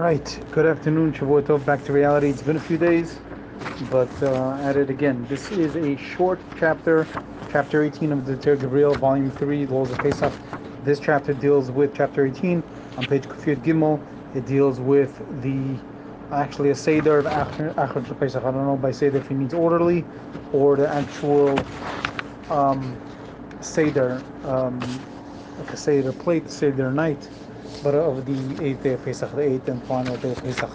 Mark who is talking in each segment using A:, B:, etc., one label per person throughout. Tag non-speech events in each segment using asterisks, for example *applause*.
A: right, good afternoon, Shavuot Tov, back to reality. It's been a few days, but uh, at it again. This is a short chapter, chapter 18 of the Ter Gabriel, volume 3, Laws of Pesach. This chapter deals with chapter 18 on page Kufiyat Gimel. It deals with the actually a Seder of Achron Pesach. I don't know by Seder if he means orderly or the actual um, Seder, um, like a Seder plate, Seder night but of the eighth day of Pesach, the eighth and final day of Pesach.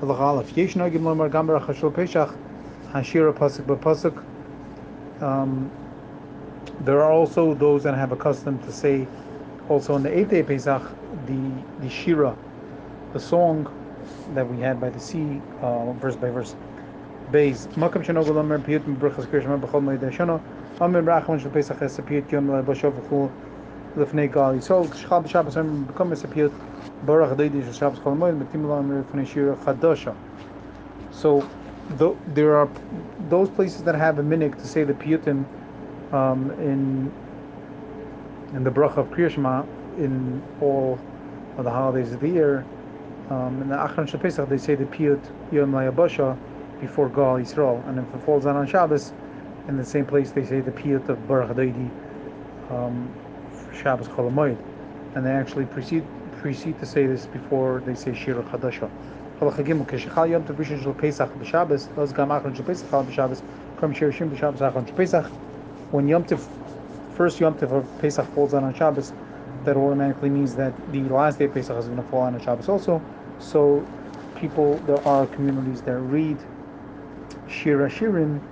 A: Halach Aleph. Yesh nagim lomar gambar achashul Pesach, hashira pasuk b'pasuk. Um, there are also those that have a custom to say, also on the eighth day of Pesach, the the shira, the song that we had by the sea, uh, verse by verse. Beis. Makam shenogol lomar piyut m'brachas kirishma b'chol moed shana. Amir brachman shel Pesach es piyut yom le'bashov v'chul לפני גל ישראל, כשחל בשבת הם במקום מספיות ברח דיידי של שבת כל המועד, מתאים להם לפני שיר חדשה. So th- there are those places that have a minute to say the piyutim um, in in the bracha of Kriyashma in all of the holidays of the year. Um, in the Achron Pesach they say the piyut Yom Layabasha before Gal Yisrael, and if it falls out on Shabbos, in the same place they say the piyut of Baruch Deidi um, Shabbos Cholamoid, and they actually precede precede to say this before they say Shira Chadasha. Halacha Gimel Yom Tov Rishon Shel Pesach b'Shabbos Los Gam Achron Shel Pesach Chal b'Shabbos Kram Shir Shim b'Shabbos Achron Shel Pesach. When Yom Tov first Yom Tov of Pesach falls on on Shabbos, that automatically means that the last day of Pesach is going to fall on on Shabbos also. So people, there are communities that read Shira Shirim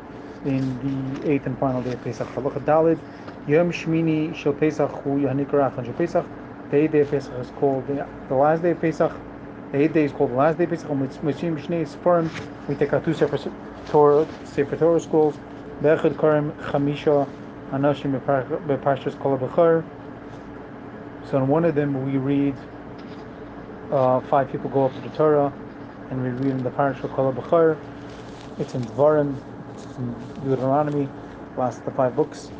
A: in the eighth and final day of Pesach. Halacha Dalid Yom Shmini Shel Pesach Hu Yahanikar Achon Shel Pesach. The eighth day of Pesach is called the, the last day of Pesach. The eighth day is called the last day of Pesach. Mitzvim Shnei Sforim. We take out two separate Torah, Sefer Torah schools. Be'echad Karim Chamisha Anashim Beparshas Kol Bechar. So in one of them we read uh, five people go up to the Torah, and we read in the Parish Kol Bechar. It's in Dvarim, it's in Deuteronomy, last the five books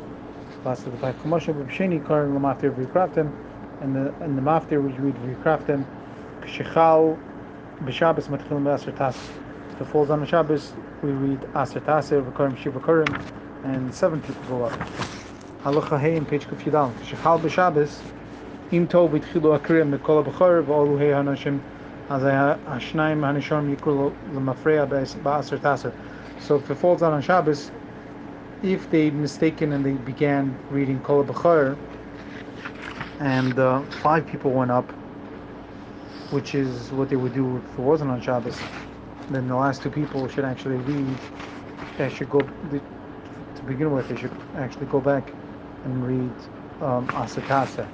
A: the five Chumash B'Sheni Karin Lamaftir V'Yikraftim, and the and the Maftir which read V'Yikraftim, K'Shechal B'Shabbos Matchilim B'Aser Tas. If it falls on the Shabbos, we read Aser Taser V'Karim Shiva Karim, and seven people go up. Halacha Hey in page Kufyidal. K'Shechal B'Shabbos Im Tov V'Tchilu Akrim Mikol B'Char V'Olu Hey Hanashim as Hashnayim Hanisham Yikul L'Mafreya B'Aser Taser. So if it falls on Shabbos, if they mistaken and they began reading Kol B'char, and uh, five people went up, which is what they would do if it wasn't on Shabbos, then the last two people should actually read. They should go to begin with. They should actually go back and read um, Asatasa.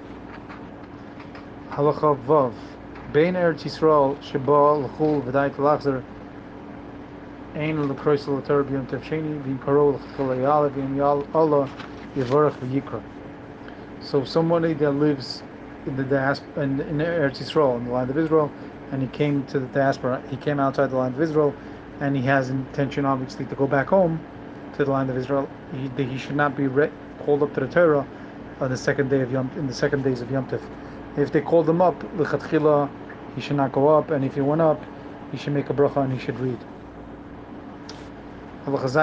A: Halacha Vav. Bein Eretz Yisrael Sheba L'chul V'dai T'lachzer L'krois L'tor B'yom Tov Sheni V'im Karo L'chol Yal V'im Yal Allah Yivarach V'yikra. So somebody that lives in the diaspora in, in Eretz Yisrael, in the land of Israel, and he came to the diaspora. He came outside the land of Israel, and he has intention, obviously, to go back home to the land of Israel. He, he should not be re- called up to the Torah on the second day of Yom in the second days of Yom Tov. If they called him up, he should not go up, and if he went up, he should make a bracha and he should read. If,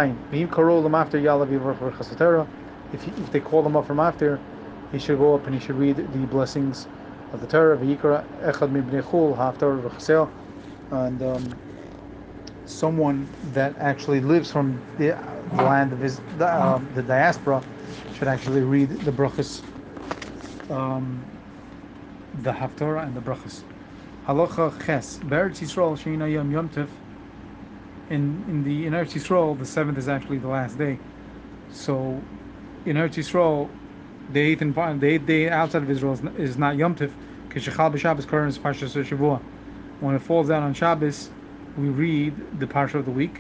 A: he, if they call him up from after, he should go up and he should read the blessings of the Torah. And um, someone that actually lives from the, land of his the, um, the diaspora should actually read the brachas, um, the haftarah and the brachas. Halacha ches be'eretz Yisrael sheina yom yom tov. In in the in Eretz Yisrael, the seventh is actually the last day. So, in Eretz Yisrael, the eighth and the eighth day outside of Israel is, is not Yom Tov. Kishachal b'Shabbos Karen is Parshas Shavua. When it falls down on Shabbos, we read the Parsha of the week.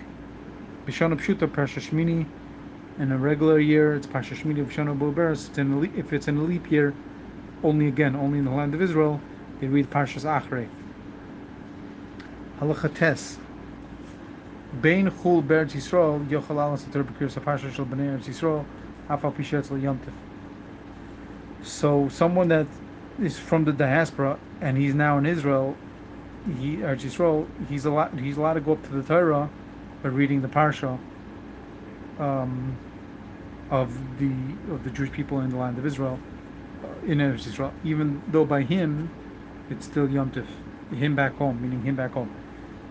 A: Bishana Pshuta Parsha Shmini. In a regular year, it's Parsha Shmini Bishana Buberes. If it's in a leap year, only again, only in the land of Israel, they read Parshas Achrei. Halacha So someone that is from the diaspora and he's now in Israel, he Eretz Yisrael, he's allowed he's allowed to go up to the Torah by reading the parsha um, of the of the Jewish people in the land of Israel uh, in Eretz Yisrael, even though by him it's still Yom Tif, him back home, meaning him back home,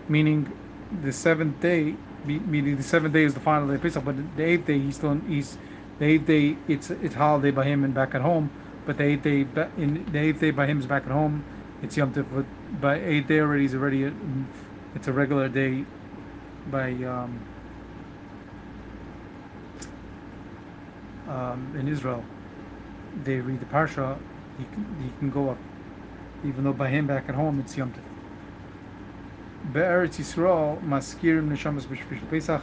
A: meaning the seventh day, meaning the seventh day is the final day of Pesach, but the eighth day he's still he's the eighth day it's it's holiday by him and back at home, but the eighth day in the eighth day by him is back at home, it's Yom Tov. but by eighth day already is already a, it's a regular day by um, um, in Israel. They read the parsha, he can, he can go up, even though by him back at home it's Yom Tif. Be'eretz Yisrael, maskirim neshamas b'shvish Pesach.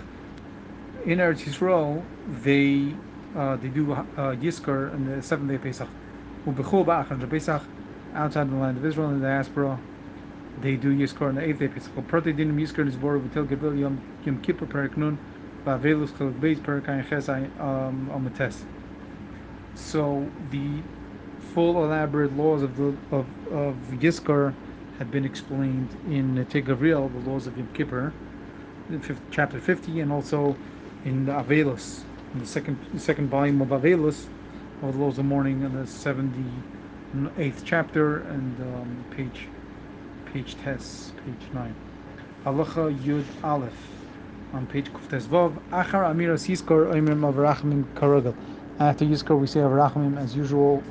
A: In Eretz Yisrael, they uh, they do uh, Yizkor on the seventh day of Pesach. Ubechol ba'achar Pesach, outside the land of Israel in the diaspora, they do Yizkor on the eighth day of Pesach. Prote dinim Yizkor is born with Tel Gevil Yom Yom Kippur Perik Nun, Ba'avelus Chalak Beis Perik Ayin Ches um, Amates. So the full elaborate laws of the of of Yizkor have been explained in Te Gavriel, the laws of Yom Kippur, chapter 50, and also in the Avelus, in the second the second volume of Avelus, of the laws of mourning, in the 78th chapter, and um, page page tes, page 9. Halacha Yud Aleph, on page Kuftes Vav, Achar Amira Siskor Oimrim Avrachimim Karagel. After Yizkor, we say Avrachimim as usual,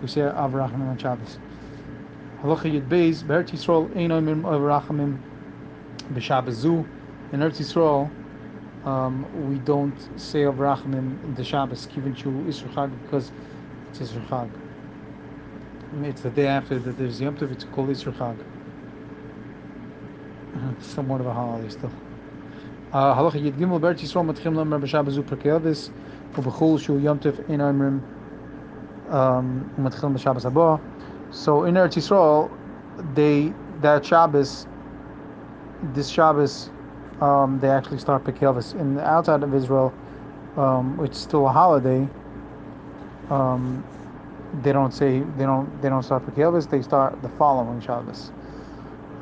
A: we say Avrachimim on Shabbos. Halacha Yud Beis, Be'eretz Yisrael Ein Oimrim Avrachimim B'Shabbos Zu. In Eretz Yisrael, um, we don't say Avrachimim in the Shabbos, given to Isra Chag, because it's Isra Chag. It's the day after that there's Yom Tov, it's called Isra Chag. *laughs* Somewhat of a holiday still. Halacha Yid Gimel Beretz Yisrael Matchim Lamer B'Shabbos Zu Perkei Avis Ubechul Shu Yom Tov Ein Oimrim Matchim B'Shabbos Haba so in Eretz Yisrael, they that Shabbos, this Shabbos, um, they actually start Pekelvis. In the outside of Israel, um, which is still a holiday, um, they don't say they don't they don't start Pekelvis. They start the following Shabbos.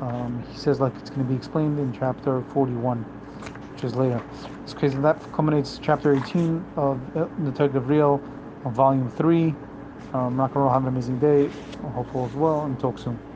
A: Um, he says like it's going to be explained in chapter 41, which is later. Okay, so that culminates chapter 18 of the Torah Gavriel, volume three. Um, rock and roll, have an amazing day. I hope all is well, and talk soon.